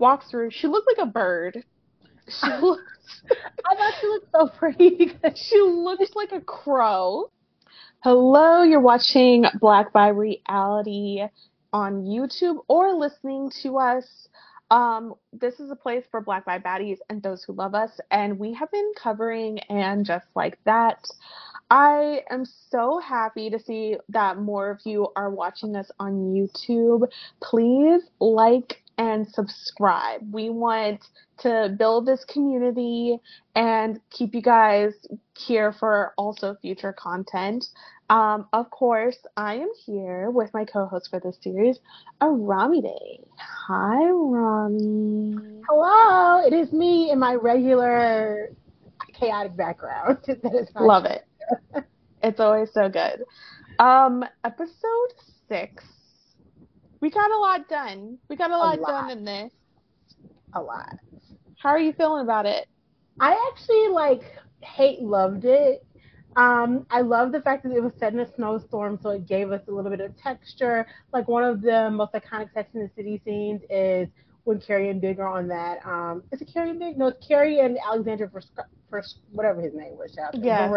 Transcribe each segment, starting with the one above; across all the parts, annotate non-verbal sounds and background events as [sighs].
walks through. She looked like a bird. She [laughs] looked. I thought she looked so pretty [laughs] she looks like a crow. Hello, you're watching Black Bi Reality on YouTube or listening to us. Um, this is a place for Black Bi Baddies and those who love us, and we have been covering and just like that. I am so happy to see that more of you are watching us on YouTube. Please like and subscribe. We want to build this community and keep you guys here for also future content. Um, of course, I am here with my co-host for this series, Aramide. Hi, Rami. Hello, it is me in my regular chaotic background. [laughs] Love it. [laughs] it's always so good. Um, episode six we got a lot done. We got a, a lot, lot, done in this. A lot. How are you feeling about it? I actually like hate loved it. Um, I love the fact that it was set in a snowstorm, so it gave us a little bit of texture. Like one of the most iconic Sex in the City scenes is when Carrie and Big are on that. Um, is it Carrie and Big? No, it's Carrie and Alexander for for whatever his name was. Yeah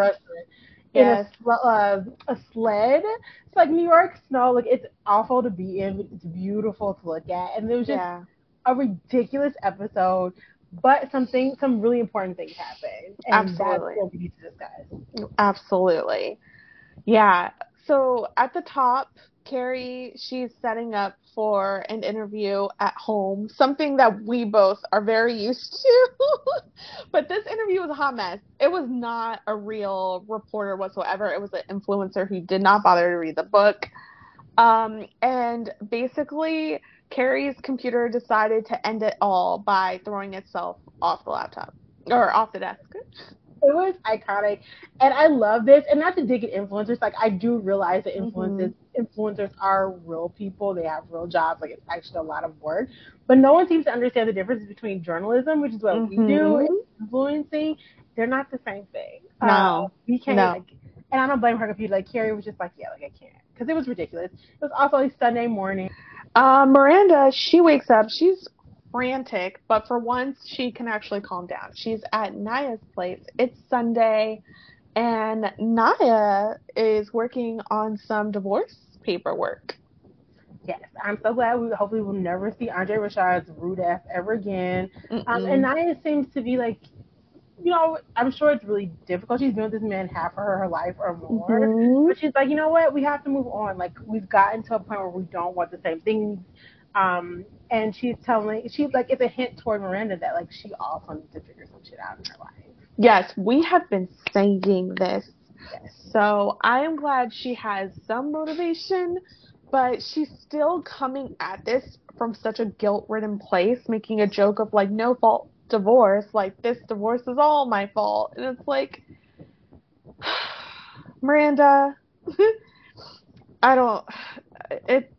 in a, uh, a sled. It's like New York snow. Like it's awful to be in, but it's beautiful to look at. And it was just yeah. a ridiculous episode, but something, some really important things happened. And Absolutely. that's what we need to discuss. Absolutely. Yeah. So at the top, Carrie, she's setting up for an interview at home, something that we both are very used to. [laughs] but this interview was a hot mess. It was not a real reporter whatsoever. It was an influencer who did not bother to read the book. Um, and basically, Carrie's computer decided to end it all by throwing itself off the laptop or off the desk it was iconic, and I love this. And not to dig at influencers, like I do realize that influencers mm-hmm. influencers are real people. They have real jobs. Like it's actually a lot of work, but no one seems to understand the difference between journalism, which is what mm-hmm. we do, mm-hmm. and influencing. They're not the same thing. No, uh, we can't. No. Like, and I don't blame her if you Like Carrie was just like, yeah, like I can't, because it was ridiculous. It was also a Sunday morning. Uh, Miranda, she wakes up. She's frantic, but for once she can actually calm down. She's at Nya's place. It's Sunday, and Nya is working on some divorce paperwork. Yes, I'm so glad we hopefully will never see Andre Rashad's rude ass ever again. Um, and Naya seems to be like, you know, I'm sure it's really difficult. She's been with this man half of her, her life or more. Mm-hmm. But she's like, you know what? We have to move on. Like, we've gotten to a point where we don't want the same things um, and she's telling, she's like, it's a hint toward Miranda that like she also needs to figure some shit out in her life. Yes, we have been saying this. Yes. So I am glad she has some motivation, but she's still coming at this from such a guilt ridden place, making a joke of like no fault divorce, like this divorce is all my fault. And it's like, [sighs] Miranda, [laughs] I don't, it,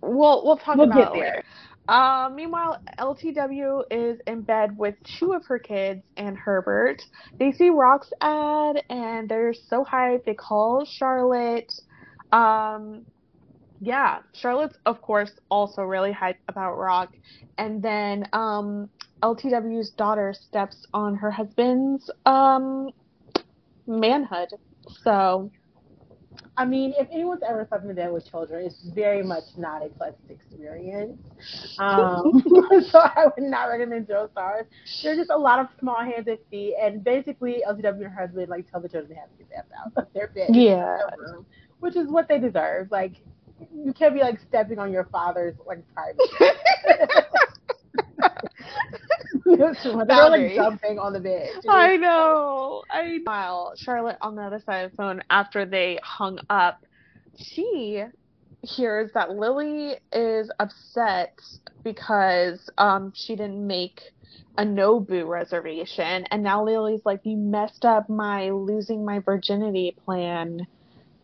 We'll we'll talk we'll about it later. Uh, meanwhile, LTW is in bed with two of her kids and Herbert. They see Rock's ad and they're so hyped. They call Charlotte. Um, yeah, Charlotte's of course also really hyped about Rock. And then um, LTW's daughter steps on her husband's um, manhood. So I mean, if anyone's ever slept in bed with children, it's very much not a pleasant experience. Um, [laughs] [laughs] so I would not recommend zero stars. There's just a lot of small hands and feet, and basically LTW and her husband like tell the children they have to get them out of their bed, yeah, their room, which is what they deserve. Like, you can't be like stepping on your father's like private. [laughs] [laughs] They're like jumping on the bed. [laughs] I know. I while Charlotte on the other side of the phone after they hung up, she hears that Lily is upset because um she didn't make a Nobu reservation and now Lily's like you messed up my losing my virginity plan.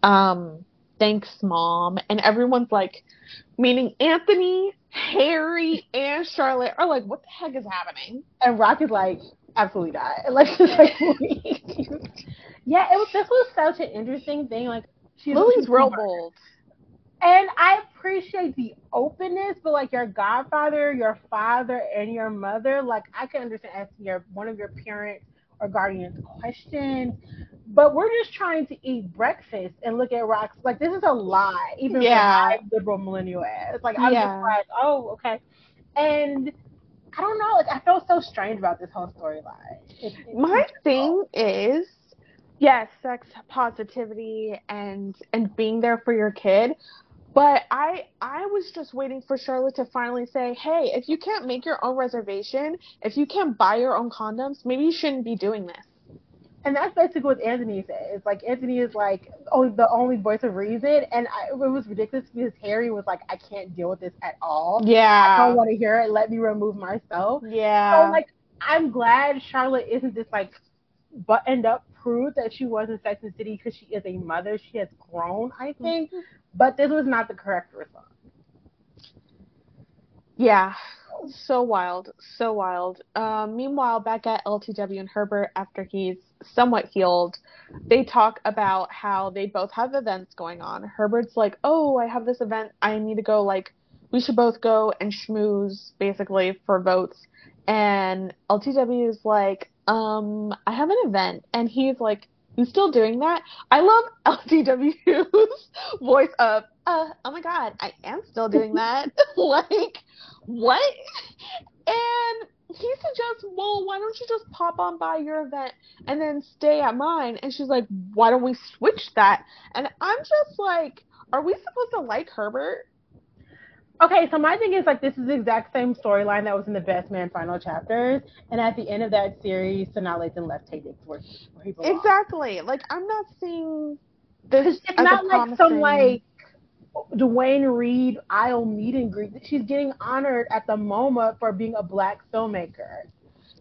Um thanks mom and everyone's like meaning Anthony Harry and Charlotte are like, what the heck is happening? And Rock is like, absolutely not. [laughs] Like, like [laughs] yeah, it was. This was such an interesting thing. Like, she's Lily's real bold. And I appreciate the openness, but like your godfather, your father, and your mother, like I can understand asking your one of your parents or guardians questions, but we're just trying to eat breakfast and look at rocks. Like this is a lie, even yeah. for liberal millennial ass. Like I'm yeah. just like, oh, okay. And I don't know, like I feel so strange about this whole storyline. My thing is yes, sex positivity and and being there for your kid. But I I was just waiting for Charlotte to finally say, "Hey, if you can't make your own reservation, if you can't buy your own condoms, maybe you shouldn't be doing this." And that's basically what Anthony says. Like Anthony is like only the only voice of reason, and I, it was ridiculous because Harry was like, "I can't deal with this at all. Yeah, I don't want to hear it. Let me remove myself." Yeah. So like, I'm glad Charlotte isn't this like buttoned up prude that she was in Sex and City because she is a mother. She has grown, I think. Mm-hmm. But this was not the correct response. Yeah, so wild, so wild. Um, meanwhile, back at LTW and Herbert, after he's somewhat healed, they talk about how they both have events going on. Herbert's like, "Oh, I have this event. I need to go. Like, we should both go and schmooze, basically, for votes." And LTW is like, "Um, I have an event," and he's like, "You still doing that?" I love [laughs] LTW's voice of, "Uh, oh my god, I am still doing that." [laughs] like what? And he suggests, well, why don't you just pop on by your event and then stay at mine? And she's like, why don't we switch that? And I'm just like, are we supposed to like Herbert? Okay, so my thing is like this is the exact same storyline that was in the Best Man final chapters, and at the end of that series, Sanaa Lathan left Taye where, where he belongs. Exactly. Like I'm not seeing this. It's not like promising... some like Duane Reade aisle meet and greet. She's getting honored at the MoMA for being a black filmmaker.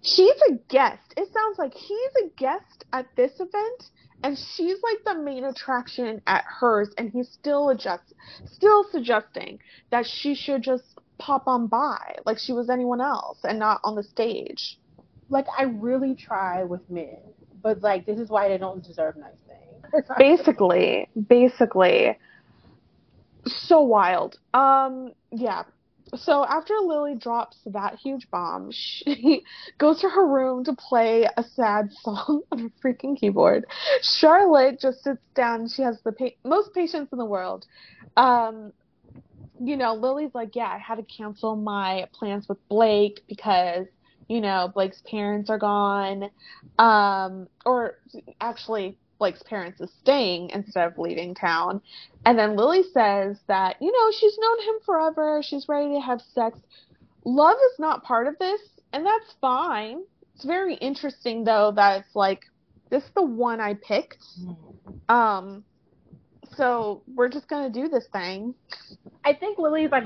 She's a guest. It sounds like he's a guest at this event, and she's like the main attraction at hers, and he's still adjust, still suggesting that she should just pop on by like she was anyone else and not on the stage. Like I really try with men, but like this is why they don't deserve nice things. [laughs] basically, basically so wild. Um, yeah. So after Lily drops that huge bomb, she [laughs] goes to her room to play a sad song [laughs] on a freaking keyboard. Charlotte just sits down. She has the pa- most patience in the world. Um, you know, Lily's like, yeah, I had to cancel my plans with Blake because you know Blake's parents are gone. Um, or actually, Blake's parents is staying instead of leaving town. And then Lily says that, you know, she's known him forever. She's ready to have sex. Love is not part of this, and that's fine. It's very interesting, though, that it's like, this is the one I picked. Um, so we're just going to do this thing. I think Lily's like,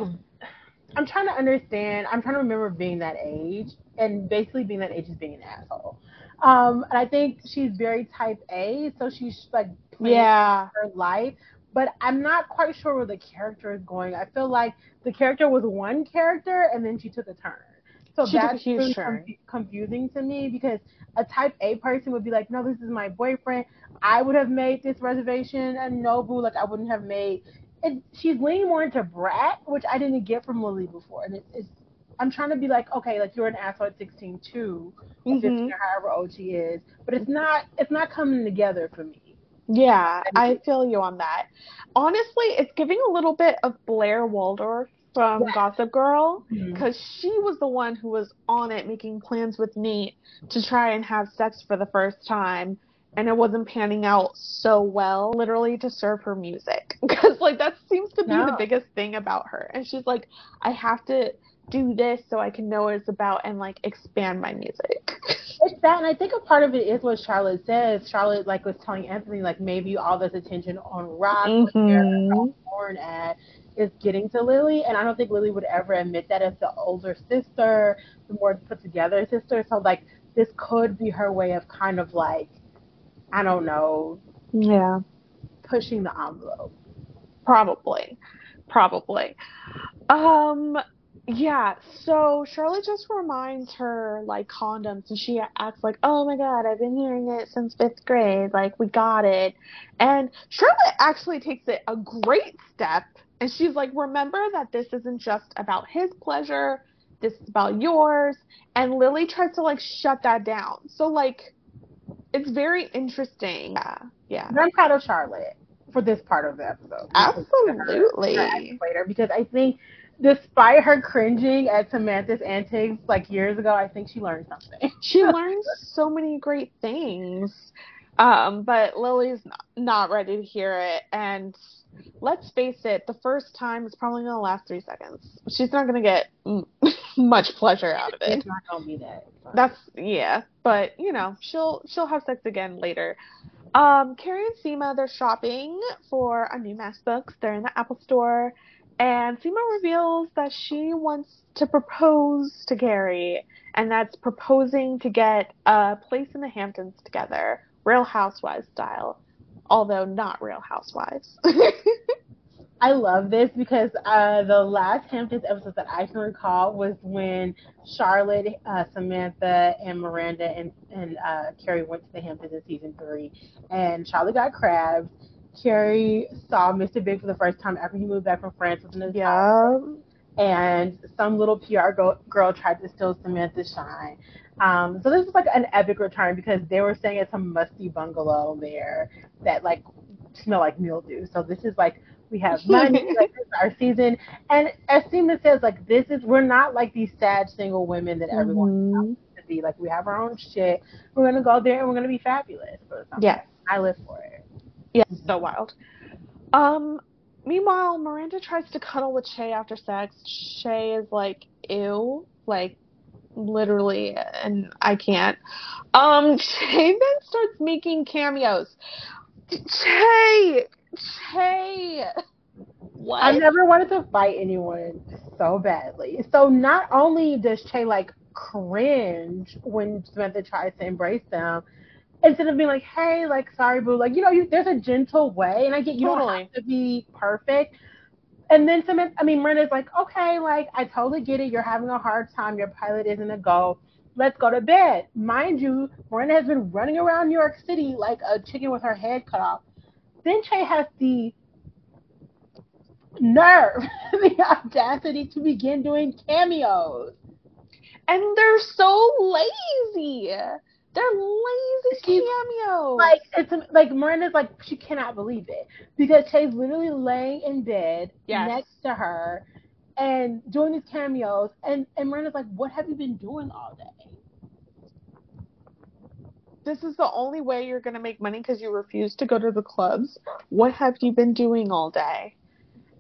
I'm trying to understand. I'm trying to remember being that age, and basically being that age is being an asshole. Um, and I think she's very type A, so she's like yeah her life. But I'm not quite sure where the character is going. I feel like the character was one character, and then she took a turn. So she that's really com- confusing to me because a type A person would be like, no, this is my boyfriend. I would have made this reservation at Nobu. Like I wouldn't have made. It, she's leaning more into brat, which I didn't get from Lily before, and it, it's I'm trying to be like, okay, like you're an asshole at 16 too, mm-hmm. 15 or however old she is, but it's not it's not coming together for me. Yeah, I feel you on that. Honestly, it's giving a little bit of Blair Waldorf from yeah. Gossip Girl because mm-hmm. she was the one who was on it making plans with Nate to try and have sex for the first time and it wasn't panning out so well literally to serve her music [laughs] because like that seems to be no. the biggest thing about her and she's like I have to do this so I can know what it's about and like expand my music. [laughs] It's that, and I think a part of it is what Charlotte says. Charlotte like was telling Anthony like maybe all this attention on Rock, mm-hmm. born at, is getting to Lily, and I don't think Lily would ever admit that as the older sister, the more put together sister. So like this could be her way of kind of like, I don't know, yeah, pushing the envelope. Probably, probably. Um, yeah, so Charlotte just reminds her like condoms and she acts like, "Oh my god, I've been hearing it since 5th grade. Like we got it." And Charlotte actually takes it a great step And she's like, remember that this isn't just about his pleasure, this is about yours. And Lily tries to like shut that down. So like it's very interesting. Yeah. Yeah. I'm proud of Charlotte for this part of the episode. Absolutely. Later because I think despite her cringing at Samantha's antics like years ago, I think she learned something. [laughs] she learned so many great things. Um, but Lily's not, not ready to hear it. And let's face it, the first time is probably going to last three seconds. She's not going to get [laughs] much pleasure out of it. It's not going to be that. That's, yeah. But, you know, she'll, she'll have sex again later. Um, Carrie and Seema, they're shopping for a new MacBooks. They're in the Apple store. And Seema reveals that she wants to propose to Gary, and that's proposing to get a place in the Hamptons together, Real Housewives style, although not Real Housewives. [laughs] I love this because uh, the last Hamptons episode that I can recall was when Charlotte, uh, Samantha, and Miranda and, and uh, Carrie went to the Hamptons in season three, and Charlotte got crabs Carrie saw Mr. Big for the first time after he moved back from France with his yeah. And some little PR girl, girl tried to steal Samantha's shine. Um, so this was like an epic return because they were staying at some musty bungalow there that like smell like mildew. So this is like we have [laughs] money, like this is our season. And as Seema says, like this is we're not like these sad single women that everyone mm-hmm. to be. Like we have our own shit. We're gonna go there and we're gonna be fabulous. Yes. I live for it. Yeah, so wild. Um, meanwhile, Miranda tries to cuddle with Che after sex. Che is like, ew, like literally, and I can't. Um, [laughs] Che then starts making cameos. Che, Che. What? I never wanted to fight anyone so badly. So not only does Che like cringe when Samantha tries to embrace them, instead of being like, hey, like, sorry, boo, like, you know, you, there's a gentle way, and I get you totally. don't have to be perfect. And then some, I mean, Miranda's like, okay, like, I totally get it. You're having a hard time. Your pilot isn't a go. Let's go to bed. Mind you, Miranda has been running around New York City like a chicken with her head cut off. Then Che has the nerve, [laughs] the audacity to begin doing cameos. And they're so lazy. They're lazy cameos. Like it's like Miranda's like she cannot believe it because Che's literally laying in bed yes. next to her and doing these cameos, and and Miranda's like, "What have you been doing all day?" This is the only way you're gonna make money because you refuse to go to the clubs. What have you been doing all day?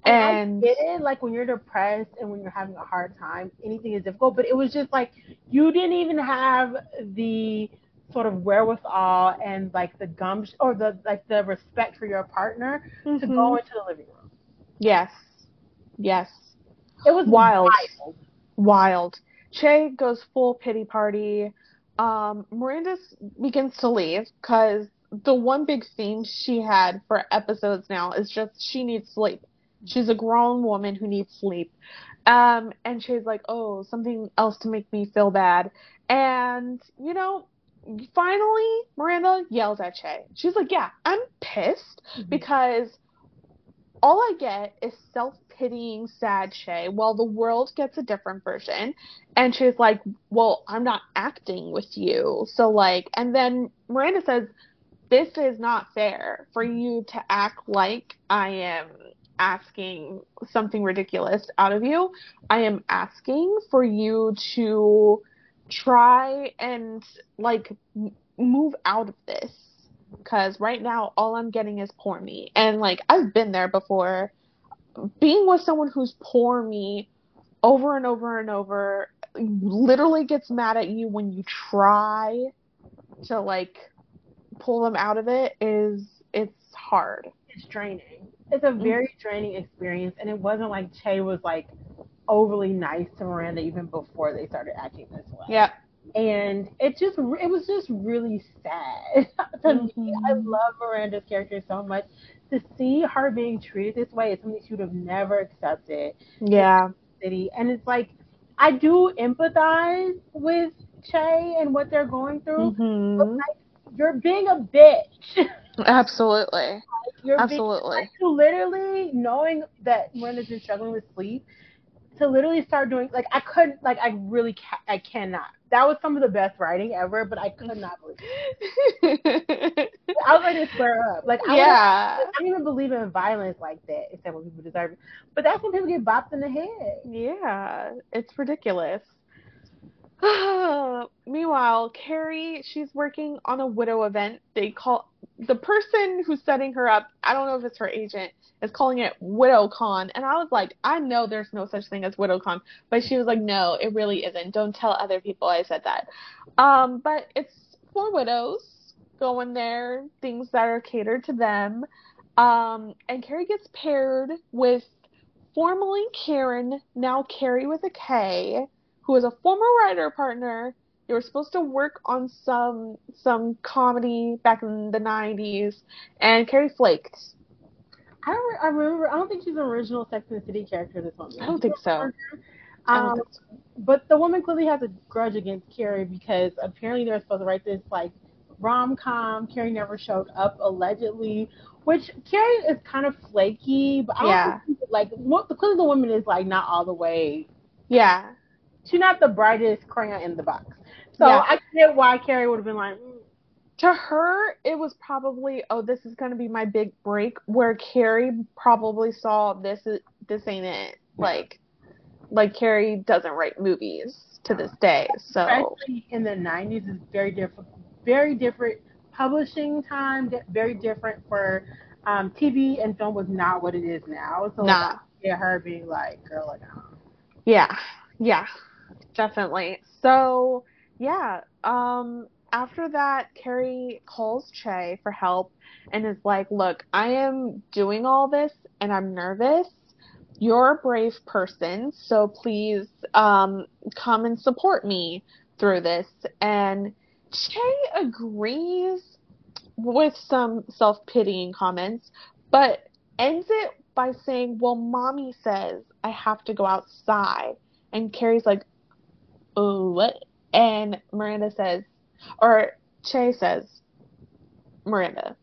And, and I get it, like when you're depressed and when you're having a hard time, anything is difficult. But it was just like you didn't even have the sort of wherewithal and like the gums or the like the respect for your partner mm-hmm. to go mm-hmm. into the living room. Yes. Yes. It was wild. Wild. wild. Che goes full pity party. Um, Miranda begins to leave because the one big theme she had for episodes now is just she needs sleep. She's a grown woman who needs sleep. Um, and she's like, oh, something else to make me feel bad. And, you know, finally, Miranda yells at Che. She's like, Yeah, I'm pissed mm-hmm. because all I get is self pitying sad Che while the world gets a different version. And she's like, Well, I'm not acting with you. So, like, and then Miranda says, This is not fair for you to act like I am asking something ridiculous out of you. I am asking for you to try and like m- move out of this because right now all I'm getting is poor me. And like I've been there before. Being with someone who's poor me over and over and over literally gets mad at you when you try to like pull them out of it is it's hard. It's draining. It's a very mm-hmm. draining experience and it wasn't like Che was like overly nice to Miranda even before they started acting this way. Yeah. And it just it was just really sad [laughs] to mm-hmm. me. I love Miranda's character so much. To see her being treated this way is something she would have never accepted. Yeah. City. And it's like I do empathize with Che and what they're going through. Mm-hmm. But like, you're being a bitch. [laughs] Absolutely. You're Absolutely. Being, like, literally knowing that Miranda's been struggling with sleep, to literally start doing like I couldn't like I really ca- I cannot. That was some of the best writing ever, but I could not believe. It. [laughs] I was ready to square up. Like I yeah, I don't even believe in violence like that. Is that, except when people deserve it. But that's when people get bopped in the head. Yeah, it's ridiculous. [sighs] Meanwhile, Carrie, she's working on a widow event. They call the person who's setting her up, I don't know if it's her agent, is calling it WidowCon. And I was like, I know there's no such thing as WidowCon. But she was like, no, it really isn't. Don't tell other people I said that. Um, but it's for widows going there, things that are catered to them. Um, and Carrie gets paired with formerly Karen, now Carrie with a K who is a former writer partner. They were supposed to work on some some comedy back in the '90s, and Carrie flaked. I don't. I remember. I don't think she's an original Sex and the City character. This one. I don't think so. Um, but the woman clearly has a grudge against Carrie because apparently they're supposed to write this like rom com. Carrie never showed up allegedly, which Carrie is kind of flaky, but I yeah. think, like what, clearly the woman is like not all the way. Yeah she's not the brightest crayon in the box. So yeah. I get why Carrie would have been like. To her, it was probably, oh, this is going to be my big break. Where Carrie probably saw this is this ain't it. Like, like Carrie doesn't write movies to this day. So especially in the '90s is very different, very different publishing time. Very different for um, TV and film was not what it is now. So nah. yeah, her being like, girl, like, oh. yeah, yeah. Definitely. So, yeah, um, after that, Carrie calls Che for help and is like, Look, I am doing all this and I'm nervous. You're a brave person, so please um, come and support me through this. And Che agrees with some self pitying comments, but ends it by saying, Well, mommy says I have to go outside. And Carrie's like, oh, what? And Miranda says, or Che says, Miranda.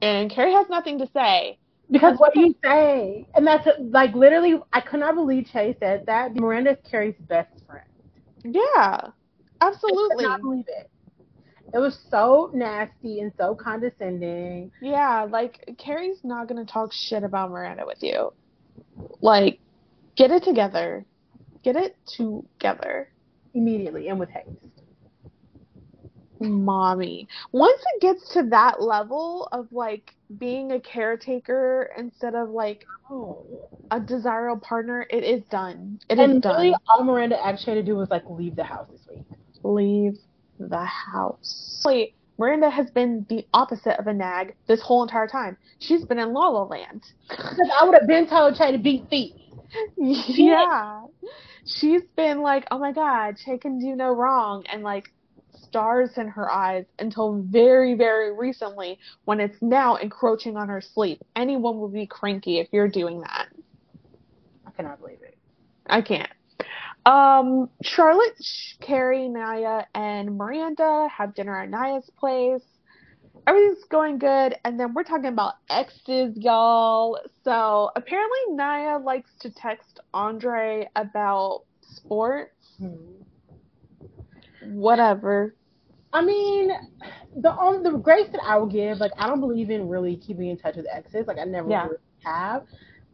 And Carrie has nothing to say. Because what do you say? And that's like literally, I could not believe Che said that. Miranda's Carrie's best friend. Yeah, absolutely. I could not believe it. It was so nasty and so condescending. Yeah, like Carrie's not gonna talk shit about Miranda with you. Like, get it together. Get it together. Immediately and with haste. Mommy. Once it gets to that level of like being a caretaker instead of like oh. a desirable partner, it is done. It and is done. really all Miranda actually had to do was like leave the house this week. Leave the house. Wait, Miranda has been the opposite of a nag this whole entire time. She's been in La La Land. Because I would have been told Che to beat feet. [laughs] yeah she's been like, oh my god, Che can do no wrong, and like stars in her eyes until very, very recently when it's now encroaching on her sleep. Anyone would be cranky if you're doing that. I cannot believe it. I can't. Um, Charlotte, Carrie, Nya, and Miranda have dinner at Nya's place everything's going good, and then we're talking about exes, y'all. So apparently, Nya likes to text Andre about sports. Hmm. Whatever. I mean, the um, the grace that I will give, like, I don't believe in really keeping in touch with exes. Like, I never yeah. really have.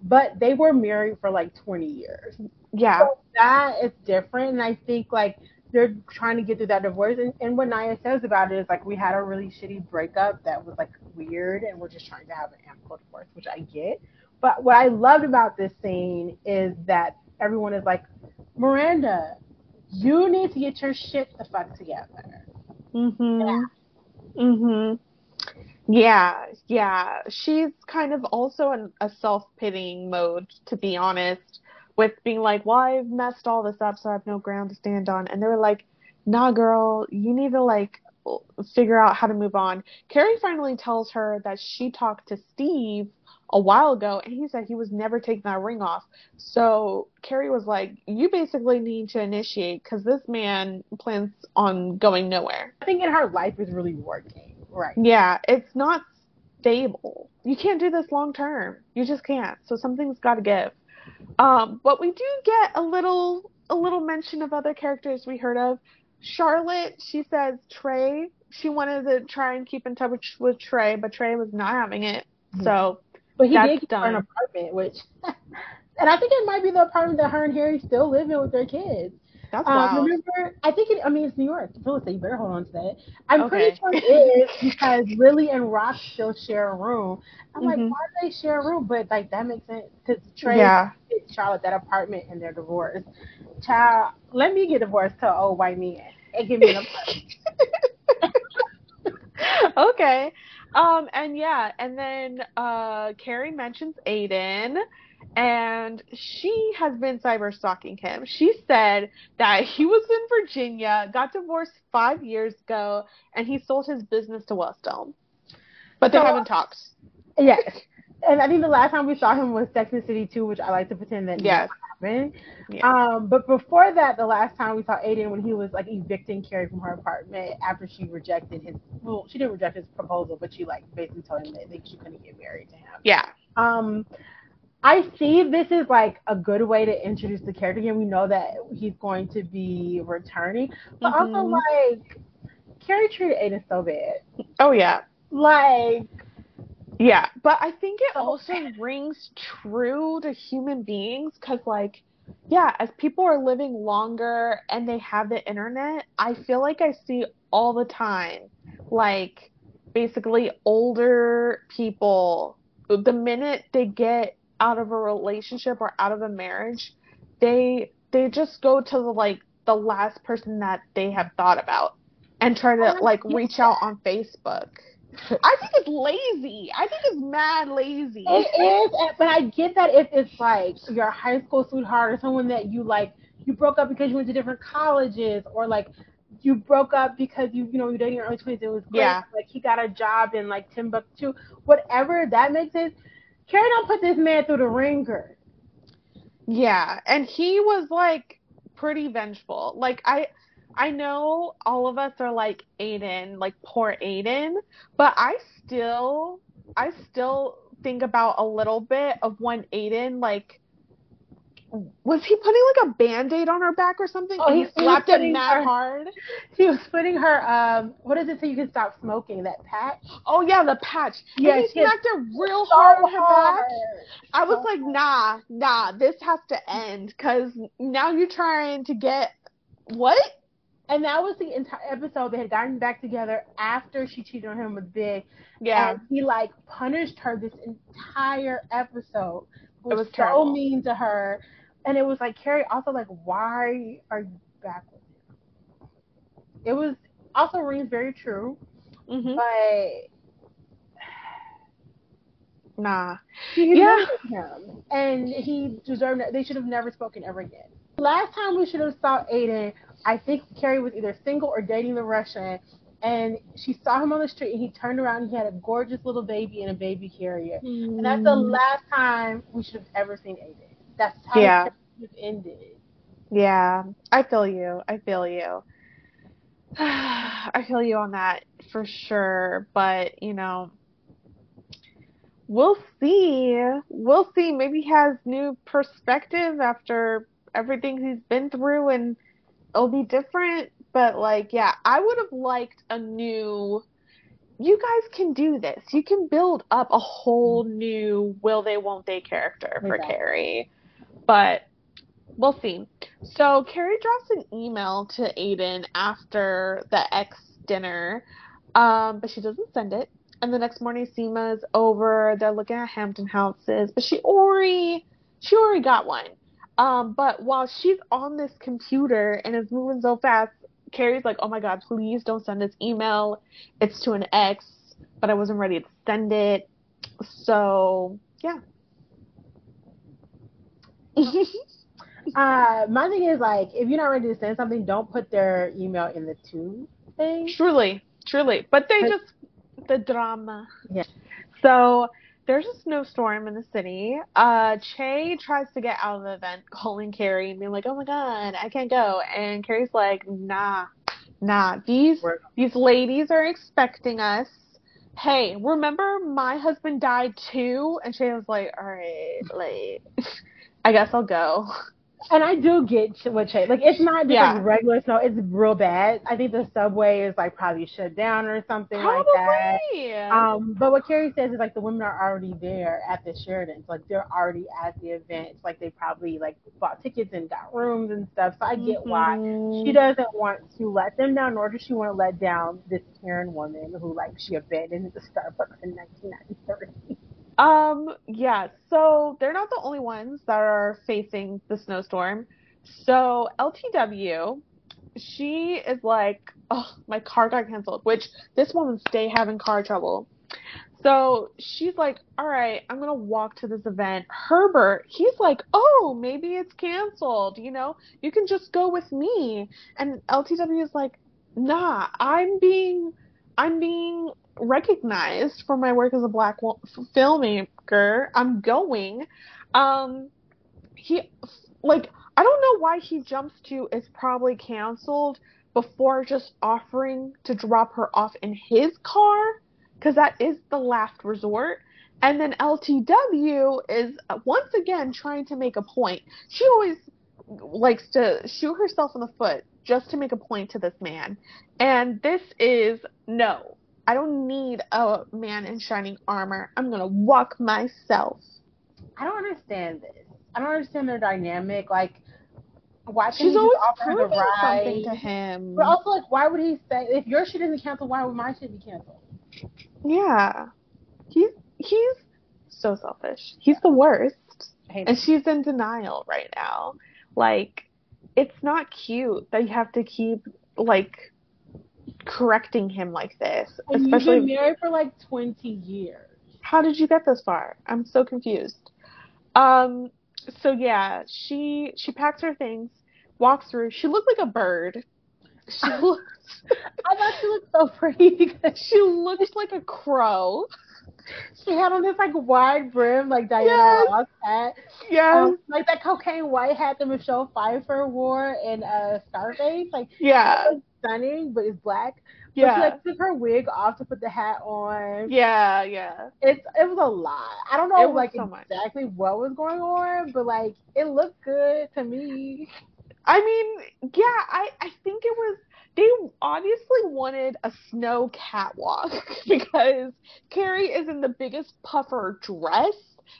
But they were married for like 20 years. Yeah. So that is different, and I think like they're trying to get through that divorce. And, and what Nya says about it is like we had a really shitty breakup that was like weird, and we're just trying to have an amicable divorce, which I get. But what I loved about this scene is that everyone is like, Miranda, you need to get your shit the fuck together. Mhm. Yeah. Mhm. Yeah, yeah. She's kind of also in a self pitying mode, to be honest with being like, well, I've messed all this up, so I have no ground to stand on. And they were like, nah, girl, you need to like figure out how to move on. Carrie finally tells her that she talked to Steve a while ago and he said he was never taking that ring off. So Carrie was like, you basically need to initiate because this man plans on going nowhere. I think in her life is really working. Right. Yeah, it's not stable. You can't do this long term. You just can't. So something's got to give. Um, but we do get a little a little mention of other characters we heard of. Charlotte, she says Trey. She wanted to try and keep in touch with Trey, but Trey was not having it. Mm-hmm. So, but he did get an apartment, which, [laughs] and I think it might be the apartment that her and Harry still live in with their kids. That's um, wild. Remember, I think it. I mean, it's New York. Phyllis, you better hold on to that. I'm okay. pretty sure it [laughs] is because Lily and Rock still share a room. I'm mm-hmm. like, why do they share a room? But like that makes sense because Trey yeah. Charlotte that apartment and they're divorced. Child, let me get divorced to old white man and give me an apartment. [laughs] okay. Um, and yeah, and then uh, Carrie mentions Aidan and she has been cyber stalking him. She said that he was in Virginia, got divorced five years ago, and he sold his business to Wellstone. But they so, haven't talked. Yes. And I think the last time we saw him was Sex and City 2, which I like to pretend that yes. happened. Yeah. Um, but before that, the last time we saw Aidan when he was like evicting Carrie from her apartment after she rejected his well, she didn't reject his proposal, but she like basically told him that she couldn't get married to him. Yeah. Um I see this is like a good way to introduce the character again. We know that he's going to be returning, but mm-hmm. also like Carrie treated Aidan so bad. Oh yeah, like yeah, but I think it oh. also rings true to human beings because like yeah, as people are living longer and they have the internet, I feel like I see all the time like basically older people the minute they get out of a relationship or out of a marriage, they they just go to the like the last person that they have thought about and try to oh, like reach out on Facebook. I think it's lazy. I think it's mad lazy. It is, but I get that if it's like your high school sweetheart or someone that you like, you broke up because you went to different colleges, or like you broke up because you you know you're dating your early twenties. It was great. Yeah. Like he got a job in like Timbuktu, whatever that makes sense. Carrie don't put this man through the ringer. Yeah, and he was like pretty vengeful. Like I I know all of us are like Aidan, like poor Aidan, but I still I still think about a little bit of when Aidan like was he putting like a band-aid on her back or something? Oh, he, he slapped it mad hard. He was putting her um what is it so you can stop smoking, that patch? Oh yeah, the patch. Yeah, he smacked it real so hard on her hard. back. I was so like, nah, nah, this has to end because now you're trying to get what? And that was the entire episode. They had gotten back together after she cheated on him with Big. Yeah. And he like punished her this entire episode. It was, was so terrible. mean to her and it was like Carrie also like, why are you back with him? It was also rings very true, mm-hmm. but nah, he yeah, him, and he deserved. it. They should have never spoken ever again. Last time we should have saw Aidan, I think Carrie was either single or dating the Russian, and she saw him on the street and he turned around and he had a gorgeous little baby in a baby carrier. Mm. And that's the mm. last time we should have ever seen Aidan. That's how yeah. it ended. Yeah, I feel you. I feel you. [sighs] I feel you on that for sure. But, you know, we'll see. We'll see. Maybe he has new perspective after everything he's been through and it'll be different. But, like, yeah, I would have liked a new. You guys can do this. You can build up a whole new will they, won't they character for exactly. Carrie but we'll see. So Carrie drops an email to Aidan after the ex dinner, um, but she doesn't send it. And the next morning, Seema's over. They're looking at Hampton houses, but she already she already got one. Um, but while she's on this computer and is moving so fast, Carrie's like, "Oh my God, please don't send this email. It's to an ex, but I wasn't ready to send it." So yeah, [laughs] uh, my thing is like, if you're not ready to send something, don't put their email in the to thing. Truly, truly, but they but, just the drama. Yeah. So there's a snowstorm in the city. Uh, Che tries to get out of the event, [laughs] calling Carrie and being like, "Oh my god, I can't go," and Carrie's like, "Nah, Nah, these these ladies are expecting us. Hey, remember my husband died too? And Che was like, all right, like, [laughs] I guess I'll go. [laughs] And I do get what Che like. It's not just yeah. like regular snow. It's real bad. I think the subway is like probably shut down or something probably. like that. Um, but what Carrie says is like the women are already there at the Sheraton. like they're already at the event. It's like they probably like bought tickets and got rooms and stuff. So I get mm-hmm. why she doesn't want to let them down, nor does she want to let down this Karen woman who like she abandoned the Starbucks in 1993. [laughs] Um, yeah, so they're not the only ones that are facing the snowstorm. So LTW, she is like, oh, my car got canceled, which this woman's stay having car trouble. So she's like, all right, I'm going to walk to this event. Herbert, he's like, oh, maybe it's canceled. You know, you can just go with me. And LTW is like, nah, I'm being, I'm being recognized for my work as a black filmmaker. I'm going. Um, he like I don't know why he jumps to it's probably canceled before just offering to drop her off in his car because that is the last resort. And then LTW is uh, once again trying to make a point. She always likes to shoot herself in the foot just to make a point to this man. And this is no. I don't need a man in shining armor. I'm gonna walk myself. I don't understand this. I don't understand their dynamic. Like, why She's always proving something to him. But also, like, why would he say if your shit isn't canceled? Why would my shit be canceled? Yeah, he's he's so selfish. He's the worst, and she's in denial right now. Like, it's not cute that you have to keep like correcting him like this. And especially you've been married for like twenty years. How did you get this far? I'm so confused. Um. So yeah, she she packs her things, walks through. She looked like a bird. She [laughs] looked. I thought she looked so pretty [laughs] because [laughs] she looked like a crow. She had on this like wide brim, like Diana yes. Ross hat. Yeah. Um, like that cocaine white hat that Michelle Pfeiffer wore in uh, Scarface. Like yeah, stunning, but it's black. Yeah. But she like took her wig off to put the hat on. Yeah, yeah. It's it was a lot. I don't know like so exactly much. what was going on, but like it looked good to me. I mean, yeah, I I think it was they obviously wanted a snow catwalk [laughs] because Carrie is in the biggest puffer dress,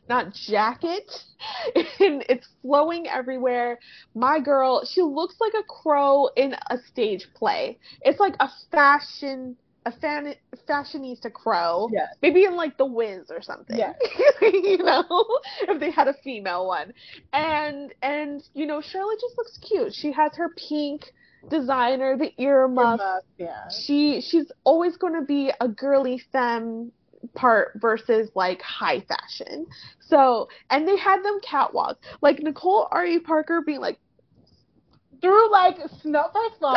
not jacket, [laughs] and it's flowing everywhere. My girl, she looks like a crow in a stage play. It's like a fashion a fan, fashionista crow. Yes. Maybe in like the Wiz or something. Yeah. [laughs] you know, [laughs] if they had a female one. And and you know, Charlotte just looks cute. She has her pink designer, the earmuff. earmuff yeah. She she's always going to be a girly femme part versus like high fashion. So, and they had them catwalk. Like Nicole Ari Parker being like through like snow first [laughs] of.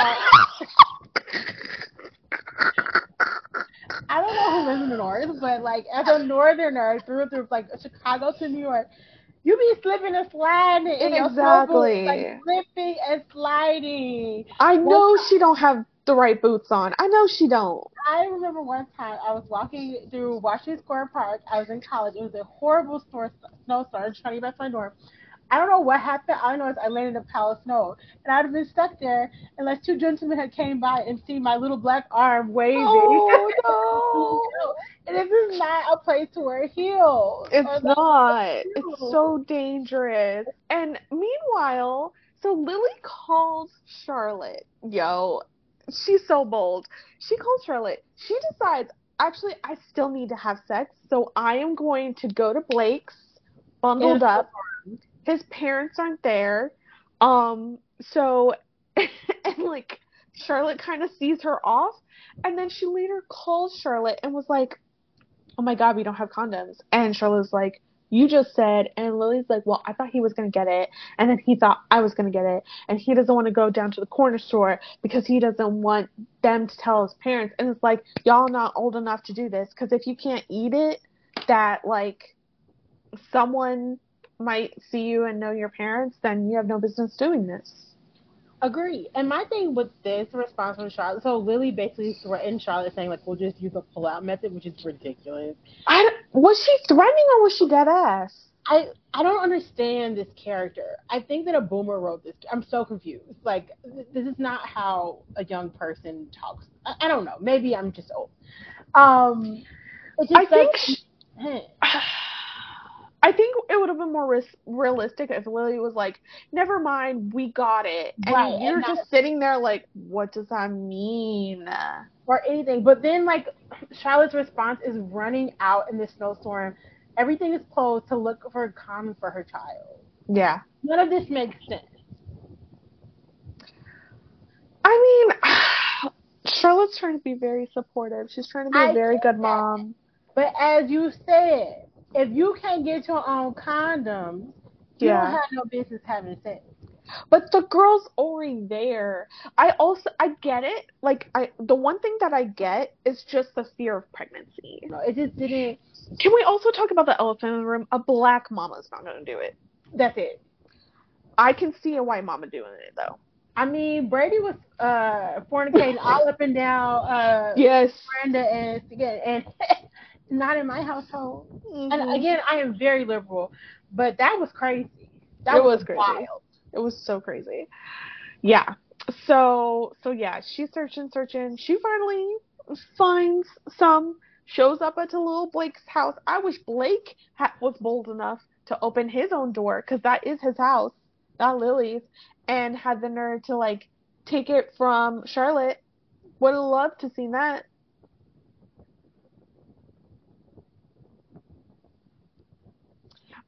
I don't know who lives in the north, but like as a northerner through through like Chicago to New York, you be slipping and sliding in exactly. your like slipping and sliding. I know she don't have the right boots on. I know she don't. I remember one time I was walking through Washington Square Park. I was in college. It was a horrible snowstorm. Trying to get back to my dorm. I don't know what happened. I know I landed in a pile of snow, and I'd have been stuck there unless two gentlemen had came by and seen my little black arm waving. Oh no! [laughs] and this is not a place to wear heels. It's not. It's so dangerous. And meanwhile, so Lily calls Charlotte. Yo, she's so bold. She calls Charlotte. She decides, actually, I still need to have sex, so I am going to go to Blake's, bundled up his parents aren't there. Um, so, [laughs] and like, Charlotte kind of sees her off, and then she later calls Charlotte and was like, Oh my god, we don't have condoms. And Charlotte's like, You just said, and Lily's like, Well, I thought he was gonna get it, and then he thought I was gonna get it, and he doesn't want to go down to the corner store because he doesn't want them to tell his parents. And it's like, Y'all not old enough to do this, because if you can't eat it, that like someone might see you and know your parents, then you have no business doing this. Agree. And my thing with this response from Charlotte, so Lily basically threatened Charlotte saying like, "We'll just use a pull-out method," which is ridiculous. I was she threatening or was she dead ass? I I don't understand this character. I think that a boomer wrote this. I'm so confused. Like this is not how a young person talks. I, I don't know. Maybe I'm just old. Um, just [sighs] [sighs] [sighs] I think. She, I think it would have been more ris- realistic if Lily was like, "Never mind, we got it," and right, you're and just sitting there like, "What does that mean?" Or anything. But then, like, Charlotte's response is running out in the snowstorm. Everything is closed to look for a condom for her child. Yeah. None of this makes sense. I mean, [sighs] Charlotte's trying to be very supportive. She's trying to be a very good mom. But as you said, if you can't get your own condoms, you yeah. don't have no business having sex. But the girl's already there. I also I get it. Like I the one thing that I get is just the fear of pregnancy. No, it just didn't Can we also talk about the elephant in the room? A black mama's not gonna do it. That's it. I can see a white mama doing it though. I mean, Brady was uh fornicating all up and down uh yes. Brenda and again [laughs] and not in my household. Mm-hmm. And again, I am very liberal, but that was crazy. That it was, was crazy. Wild. It was so crazy. Yeah. So so yeah, she's searching, searching. She finally finds some. Shows up at a little Blake's house. I wish Blake ha- was bold enough to open his own door because that is his house, not Lily's, and had the nerve to like take it from Charlotte. Would have loved to see that.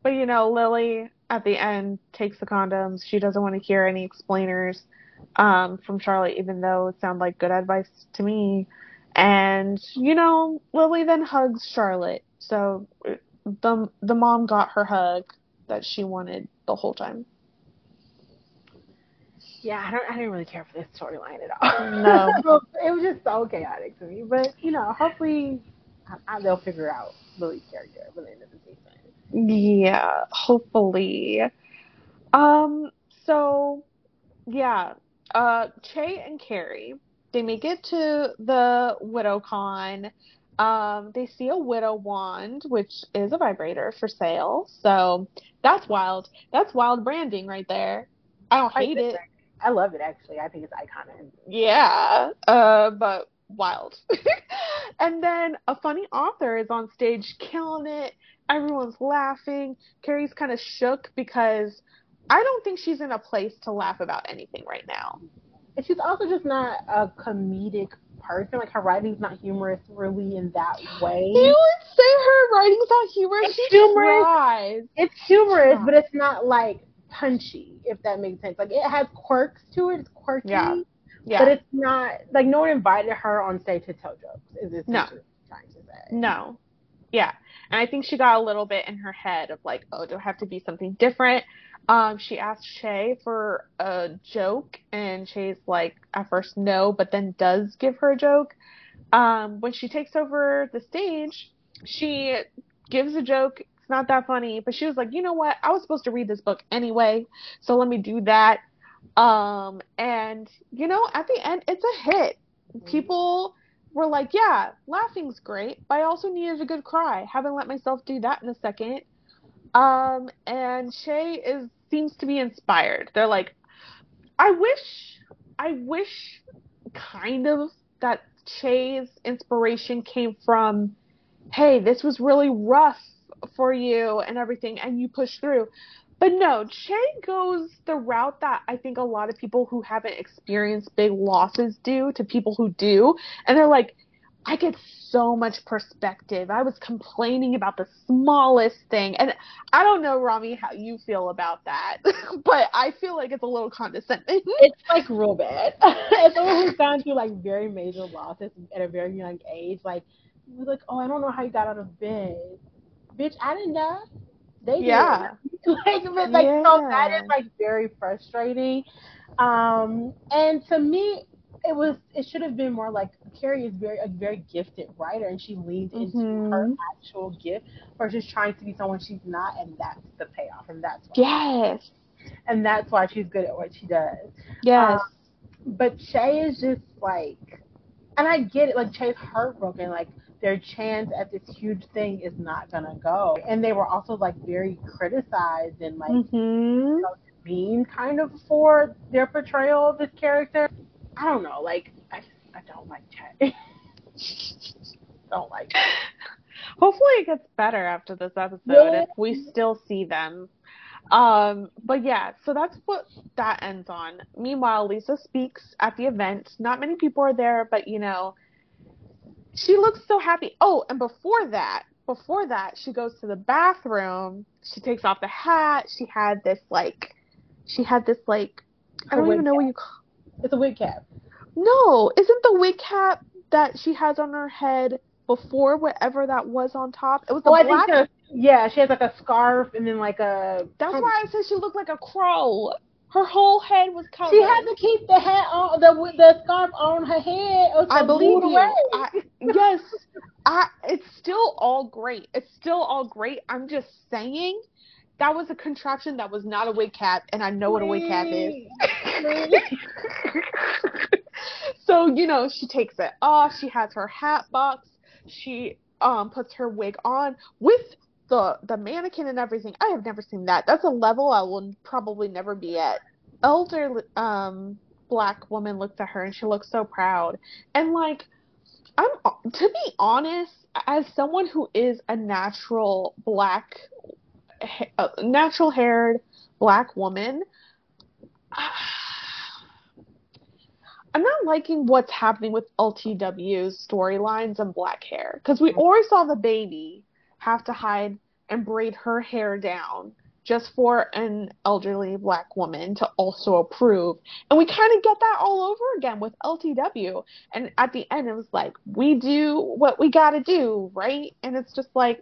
But you know, Lily at the end takes the condoms. She doesn't want to hear any explainers um, from Charlotte, even though it sounded like good advice to me. And you know, Lily then hugs Charlotte. So the the mom got her hug that she wanted the whole time. Yeah, I don't. I didn't really care for this storyline at all. No, [laughs] it was just so chaotic to me. But you know, hopefully, I, I, they'll figure out Lily's character by the end of the season. Yeah, hopefully. Um, so yeah, uh Che and Carrie, they make it to the Widow Con. Um, they see a widow wand, which is a vibrator for sale. So that's wild. That's wild branding right there. I don't hate I it. I love it actually. I think it's iconic. Yeah. Uh, but wild. [laughs] and then a funny author is on stage killing it. Everyone's laughing. Carrie's kind of shook because I don't think she's in a place to laugh about anything right now. And she's also just not a comedic person. Like her writing's not humorous really in that way. You would say her writing's not humorous. It's humorous. Tries. It's humorous, but it's not like punchy, if that makes sense. Like it has quirks to it. It's quirky. Yeah. Yeah. But it's not like no one invited her on stage to tell jokes. Is this no. trying to say? No. Yeah. And I think she got a little bit in her head of like, oh, do I have to be something different? Um, she asked Che for a joke, and Che's like, at first, no, but then does give her a joke. Um, when she takes over the stage, she gives a joke. It's not that funny, but she was like, you know what? I was supposed to read this book anyway, so let me do that. Um, and you know, at the end, it's a hit. Mm-hmm. People were like, yeah, laughing's great, but I also needed a good cry. Haven't let myself do that in a second. Um, and Che is seems to be inspired. They're like, I wish, I wish, kind of that Che's inspiration came from, hey, this was really rough for you and everything, and you pushed through. But no, Che goes the route that I think a lot of people who haven't experienced big losses do to people who do. And they're like, I get so much perspective. I was complaining about the smallest thing. And I don't know, Rami, how you feel about that, [laughs] but I feel like it's a little condescending. [laughs] It's like real bad. [laughs] As someone who's gone through like very major losses at a very young age, like, like, oh, I don't know how you got out of bed. Bitch, I didn't know. They yeah. [laughs] like, but, like yeah. so that is like very frustrating. Um, and to me, it was it should have been more like Carrie is very a very gifted writer, and she leaned mm-hmm. into her actual gift versus trying to be someone she's not, and that's the payoff, and that's yes. and that's why she's good at what she does. Yes. Um, but Che is just like, and I get it. Like Che's heartbroken. Like their chance at this huge thing is not gonna go. And they were also like very criticized and like mm-hmm. mean kind of for their portrayal of this character. I don't know. Like I I don't like Che. [laughs] don't like. It. [laughs] Hopefully it gets better after this episode yeah. if we still see them. Um, but yeah, so that's what that ends on. Meanwhile, Lisa speaks at the event. Not many people are there, but you know, she looks so happy. Oh, and before that, before that, she goes to the bathroom. She takes off the hat. She had this like, she had this like, I don't even know cap. what you call. It's a wig cap. No, isn't the wig cap that she has on her head before whatever that was on top? It was the oh, black. I think the, yeah, she has like a scarf and then like a. That's why I said she looked like a crow. Her whole head was covered. She had to keep the hat on the the scarf on her head. I believe you. I, yes, I. It's still all great. It's still all great. I'm just saying that was a contraption that was not a wig cap, and I know what a wig cap is. [laughs] so you know, she takes it off. She has her hat box. She um puts her wig on with the the mannequin and everything. I have never seen that. That's a level I will probably never be at. Elder um black woman looks at her and she looks so proud. And like I'm to be honest, as someone who is a natural black uh, natural haired black woman, [sighs] I'm not liking what's happening with LTW's storylines and black hair because we always saw the baby have to hide and braid her hair down just for an elderly black woman to also approve. And we kind of get that all over again with LTW. And at the end, it was like, we do what we got to do, right? And it's just like,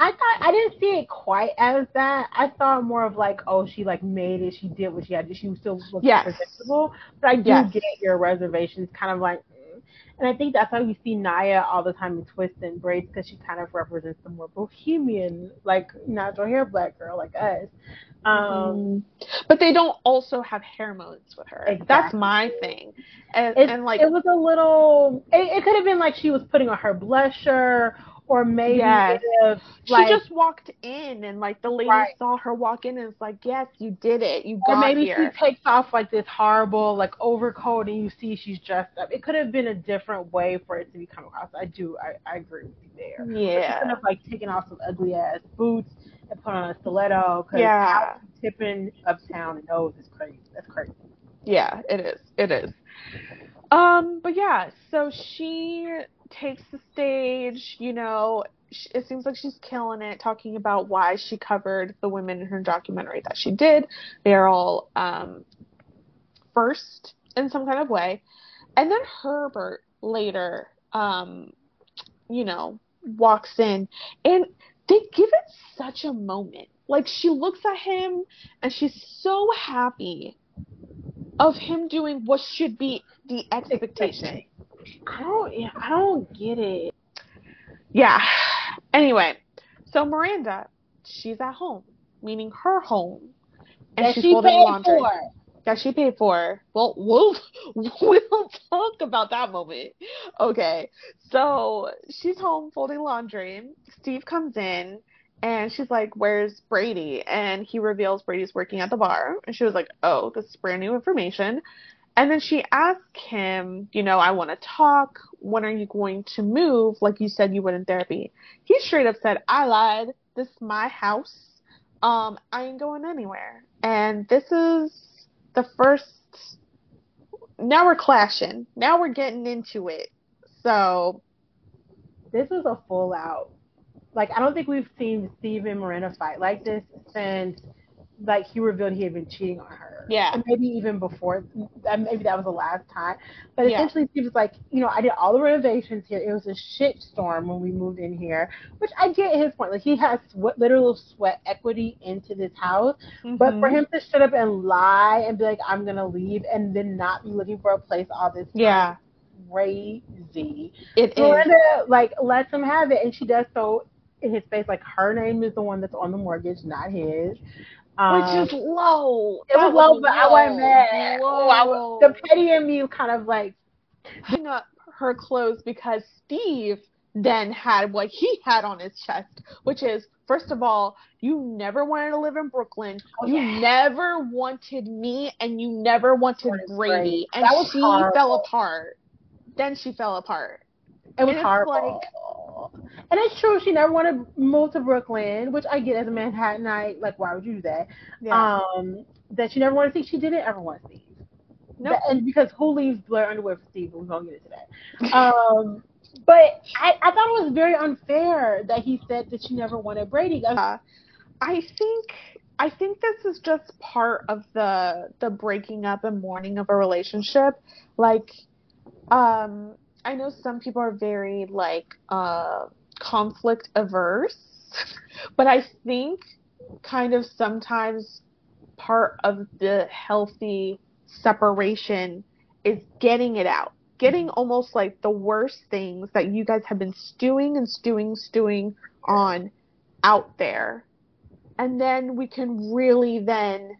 I thought I didn't see it quite as that. I thought more of like, oh, she like made it. She did what she had to. She was still looking yes. presentable. But I do yes. get your reservations. Kind of like. And I think that's why we see Nya all the time in twists and braids because she kind of represents the more bohemian, like natural hair black girl like us. Um, mm-hmm. But they don't also have hair modes with her. Exactly. That's my thing. And, and like it was a little. It, it could have been like she was putting on her blusher or maybe yes. if like, she just walked in and like the lady right. saw her walk in and it's like, yes, you did it, you got Or maybe here. she takes off like this horrible like overcoat and you see she's dressed up. It could have been a different way for it to be come across. I do, I, I agree with you there. Yeah. Instead of like taking off some ugly ass boots and put on a stiletto because yeah. tipping uptown and nose is crazy. That's crazy. Yeah, it is. It is. Um, but yeah, so she takes the stage, you know, it seems like she's killing it, talking about why she covered the women in her documentary that she did. They're all um, first in some kind of way. And then Herbert later, um, you know, walks in and they give it such a moment. Like she looks at him and she's so happy of him doing what should be the expectation. I don't. Yeah, I don't get it. Yeah. Anyway, so Miranda, she's at home, meaning her home, and that she's she folding laundry. For. That she paid for. Well, we'll [laughs] we'll talk about that moment. Okay, so she's home folding laundry. Steve comes in. And she's like, Where's Brady? And he reveals Brady's working at the bar. And she was like, Oh, this is brand new information. And then she asked him, you know, I want to talk. When are you going to move? Like you said you would in therapy. He straight up said, I lied. This is my house. Um, I ain't going anywhere. And this is the first. Now we're clashing. Now we're getting into it. So. This is a full out. Like, I don't think we've seen Steve and Miranda fight like this since like he revealed he had been cheating on her. Yeah. And maybe even before, maybe that was the last time. But yeah. essentially, he was like, you know, I did all the renovations here. It was a shit storm when we moved in here, which I get his point. Like he has sweat, literal sweat equity into this house, mm-hmm. but for him to shut up and lie and be like, I'm gonna leave, and then not be looking for a place all this time. Yeah. Crazy. It Miranda, is. like lets him have it, and she does so in his face. Like her name is the one that's on the mortgage, not his. Um, Which is low. It was low, but low. I wasn't mad. Low. I was, the petty in me kind of like hung up her clothes because Steve then had what he had on his chest, which is first of all, you never wanted to live in Brooklyn. Oh, you yeah. never wanted me, and you never wanted Brady. And she fell apart. Then she fell apart. It was horrible. Like, and it's true, she never wanted to move to Brooklyn, which I get as a Manhattanite. Like, why would you do that? Yeah. Um, that she never wanted to see. She didn't ever want to see. Nope. And because who leaves Blair Underwood for Steve? We're gonna get into that. Um, but I, I thought it was very unfair that he said that she never wanted Brady. Uh, I think I think this is just part of the the breaking up and mourning of a relationship. Like, um, I know some people are very like uh, conflict averse, [laughs] but I think kind of sometimes part of the healthy separation is getting it out getting almost like the worst things that you guys have been stewing and stewing, stewing on out there. And then we can really then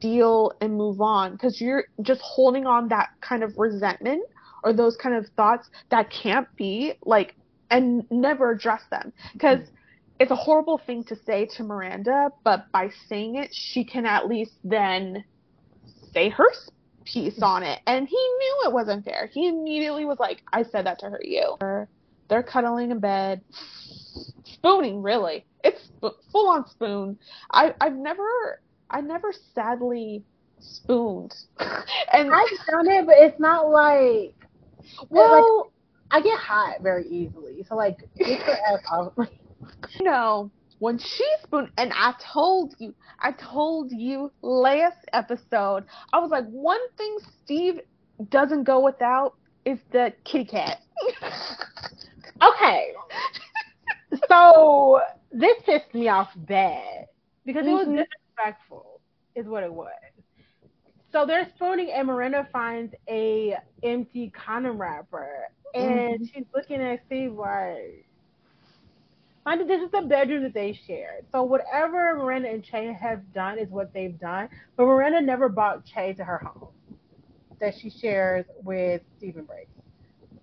deal and move on because you're just holding on that kind of resentment or those kind of thoughts that can't be like and never address them because it's a horrible thing to say to Miranda, but by saying it, she can at least then say her piece on it. And he knew it wasn't fair. He immediately was like, I said that to hurt you. They're cuddling in bed. Spooning, really. It's full on spoon. I, I've never, I never sadly spooned. [laughs] and I've done it, but it's not like, well, like, I get hot very easily. So like, get your ass [laughs] off. you know, when she spooned, and I told you, I told you last episode, I was like, one thing Steve doesn't go without is the kitty cat. [laughs] okay. so this pissed me off bad because it was mm-hmm. disrespectful, is what it was. So they're spooning, and Miranda finds a empty condom wrapper, and mm-hmm. she's looking at Steve like, Mind this is the bedroom that they shared. So whatever Miranda and Che have done is what they've done. But Miranda never brought Che to her home that she shares with Stephen Brady.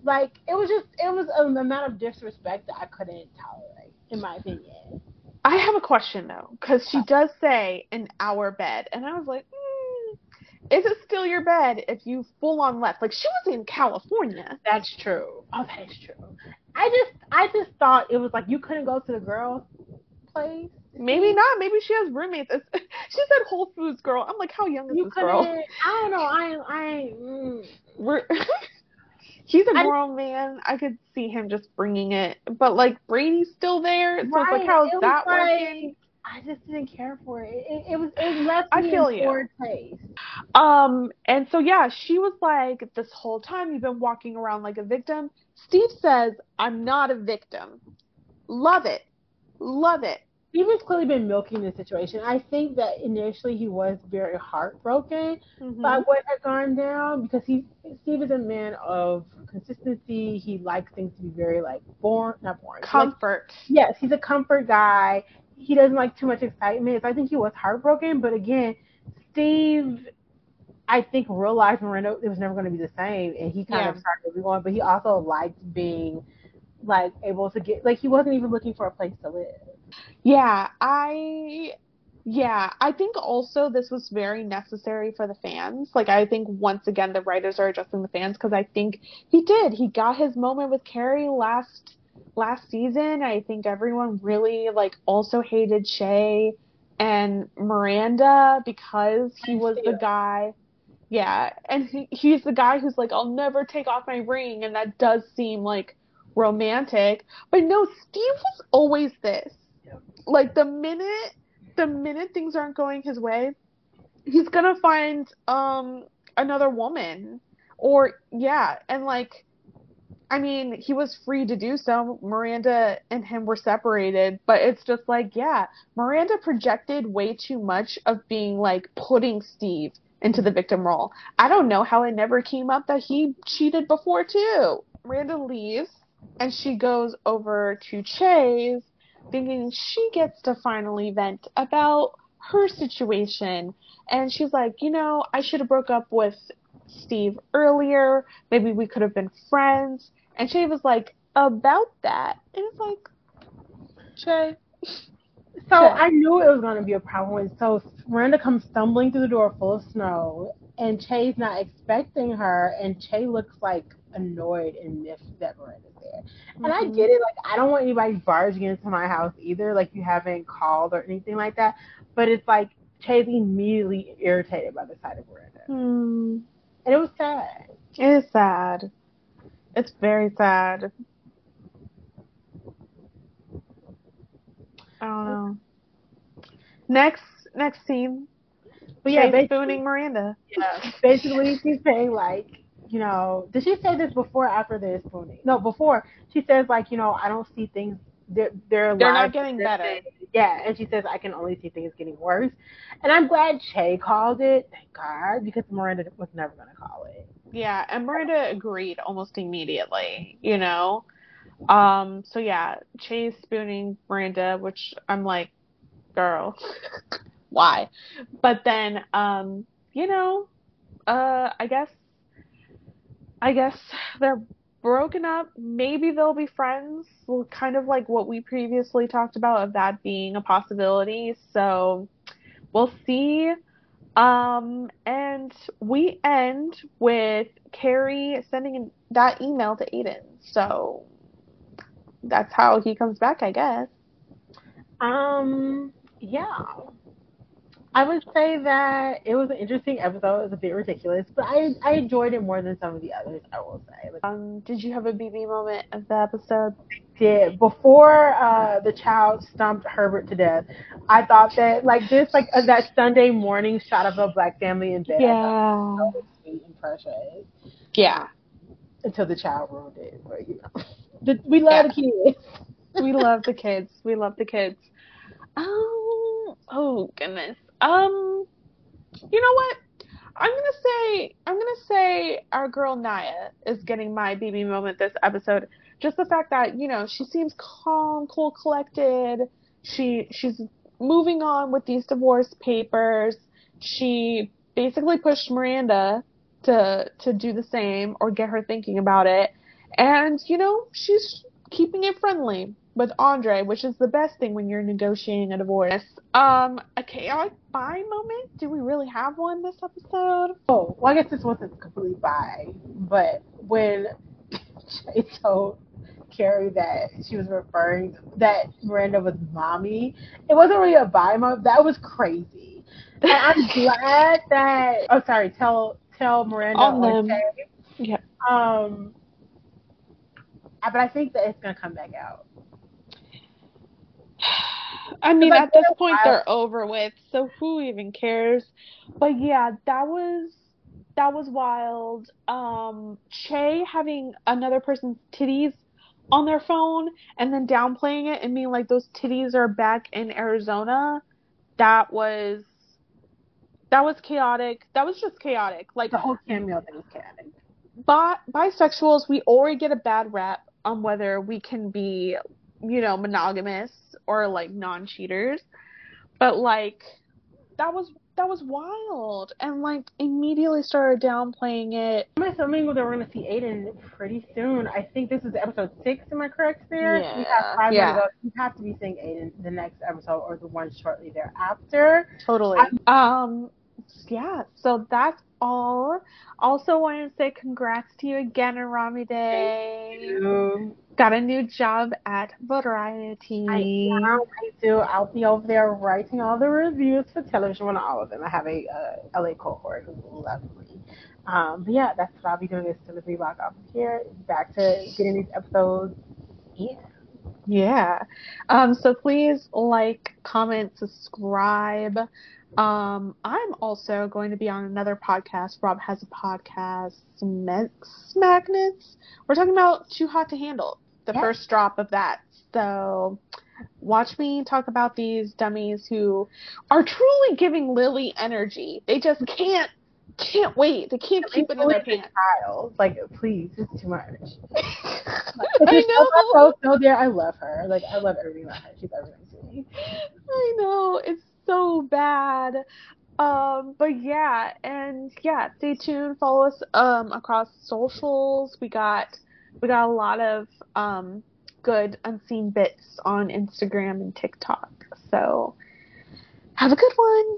Like it was just it was an amount of disrespect that I couldn't tolerate, in my opinion. I have a question though, because she does say an hour bed, and I was like, is it still your bed if you full on left? Like she was in California. That's true. Oh, that is true. I just I just thought it was like you couldn't go to the girls' place. Maybe not. Maybe she has roommates. It's, [laughs] she said Whole Foods girl. I'm like, how young is you this girl? I don't know. I I. Mm. We're. [laughs] He's a grown I, man. I could see him just bringing it, but like Brady's still there, so right. it's like, how's that like, working? I just didn't care for it. It, it was it left me I feel in poor taste. Um, and so yeah, she was like, this whole time you've been walking around like a victim. Steve says, I'm not a victim. Love it, love it. Steve has clearly been milking the situation. I think that initially he was very heartbroken mm-hmm. by what had gone down because he Steve is a man of consistency. He likes things to be very like born, not born Comfort. Like, yes, he's a comfort guy he doesn't like too much excitement. So I think he was heartbroken. But again, Steve, I think realized Miranda it was never going to be the same, and he kind yeah. of started moving on. But he also liked being like able to get like he wasn't even looking for a place to live. Yeah, I yeah, I think also this was very necessary for the fans. Like, I think once again the writers are addressing the fans because I think he did. He got his moment with Carrie last last season, I think everyone really like also hated Che and Miranda because he was the guy. Yeah, and he, he's the guy who's like, I'll never take off my ring, and that does seem like romantic. But no, Steve was always this. Like the minute the minute things aren't going his way, he's gonna find um another woman. Or yeah, and like I mean, he was free to do so. Miranda and him were separated, but it's just like, yeah, Miranda projected way too much of being like putting Steve into the victim role. I don't know how it never came up that he cheated before too. Miranda leaves and she goes over to Che's thinking she gets to finally vent about her situation. And she's like, you know, I should have broke up with Steve earlier. Maybe we could have been friends. And Che was like, about that. And it's like, Che. So I knew it was going to be a problem. So Miranda comes stumbling through the door full of snow, and Che's not expecting her, and Che looks like annoyed and miffed that Miranda's there. And mm-hmm. I get it. Like I don't want anybody barging into my house either. Like you haven't called or anything like that. But it's like Che's immediately irritated by the sight of Miranda. Mm. And it was sad. It is sad. It's very sad. I don't know. Next next scene. But yeah, basically, spooning Miranda. Yeah. Basically she's saying like, you know, did she say this before or after the spooning? No, before. She says like, you know, I don't see things they're they're, they're not getting better. Yeah, and she says I can only see things getting worse. And I'm glad Che called it, thank God, because Miranda was never gonna call it. Yeah, and Miranda agreed almost immediately, you know. Um, so yeah, Che's spooning Miranda, which I'm like, girl, [laughs] why? But then, um, you know, uh, I guess, I guess they're broken up. Maybe they'll be friends. Kind of like what we previously talked about of that being a possibility. So we'll see. Um, and we end with Carrie sending that email to Aidan. So that's how he comes back, I guess. Um, yeah. I would say that it was an interesting episode. It was a bit ridiculous, but I I enjoyed it more than some of the others. I will say. Like, um, did you have a BB moment of the episode? did before uh, the child stomped Herbert to death. I thought that like this like uh, that Sunday morning shot of a black family in bed. Yeah. Sweet and precious. Yeah. Until the child ruined it, but you know. The, we love yeah. the kids. we love the kids. We love the kids. Oh, oh goodness. Um, you know what? I'm gonna say I'm gonna say our girl Nya is getting my BB moment this episode. Just the fact that you know she seems calm, cool, collected. She she's moving on with these divorce papers. She basically pushed Miranda to to do the same or get her thinking about it. And, you know, she's keeping it friendly with Andre, which is the best thing when you're negotiating a divorce. Um, a chaotic bi moment? Do we really have one this episode? Oh, well, I guess this wasn't completely bi, but when [laughs] Che told Carrie that she was referring that Miranda was mommy, it wasn't really a bi moment. That was crazy. And I'm [laughs] glad that. Oh, sorry. Tell tell Miranda On them. Yeah. Um, but I think that it's gonna come back out. I mean, like, at this point, they're over with, so who even cares? But yeah, that was that was wild. Um, Che having another person's titties on their phone and then downplaying it and being like those titties are back in Arizona. That was that was chaotic. That was just chaotic. Like the whole cameo thing was chaotic. Bi- bisexuals, we already get a bad rap on whether we can be, you know, monogamous or like non-cheaters. But like that was that was wild and like immediately started downplaying it. I'm assuming that we're gonna see Aidan pretty soon. I think this is episode six, am I correct there? Yeah. We have five yeah. Ago. We have to be seeing Aidan the next episode or the one shortly thereafter. Totally. um yeah, so that's all. Also wanted to say congrats to you again on Aramide. Got a new job at Variety. I am. I do. I'll be over there writing all the reviews for television on all of them. I have a uh, LA cohort who's lovely. Um, but yeah, that's what I'll be doing is delivery block off here. Back to getting these episodes. Yeah. Yeah. Um, so please like, comment, subscribe. Um, I'm also going to be on another podcast. Rob has a podcast, Smex Magnets. We're talking about Too Hot to Handle, the yeah. first drop of that. So watch me talk about these dummies who are truly giving Lily energy. They just can't can't wait. They can't keep it in their pants. Child. Like, please, it's too much. [laughs] I know. So there, I love her. Like, I love everything about her. She's everything to me. I know. It's so bad. Um, but yeah, and yeah, stay tuned. Follow us um across socials. We got we got a lot of um good unseen bits on Instagram and TikTok. So have a good one.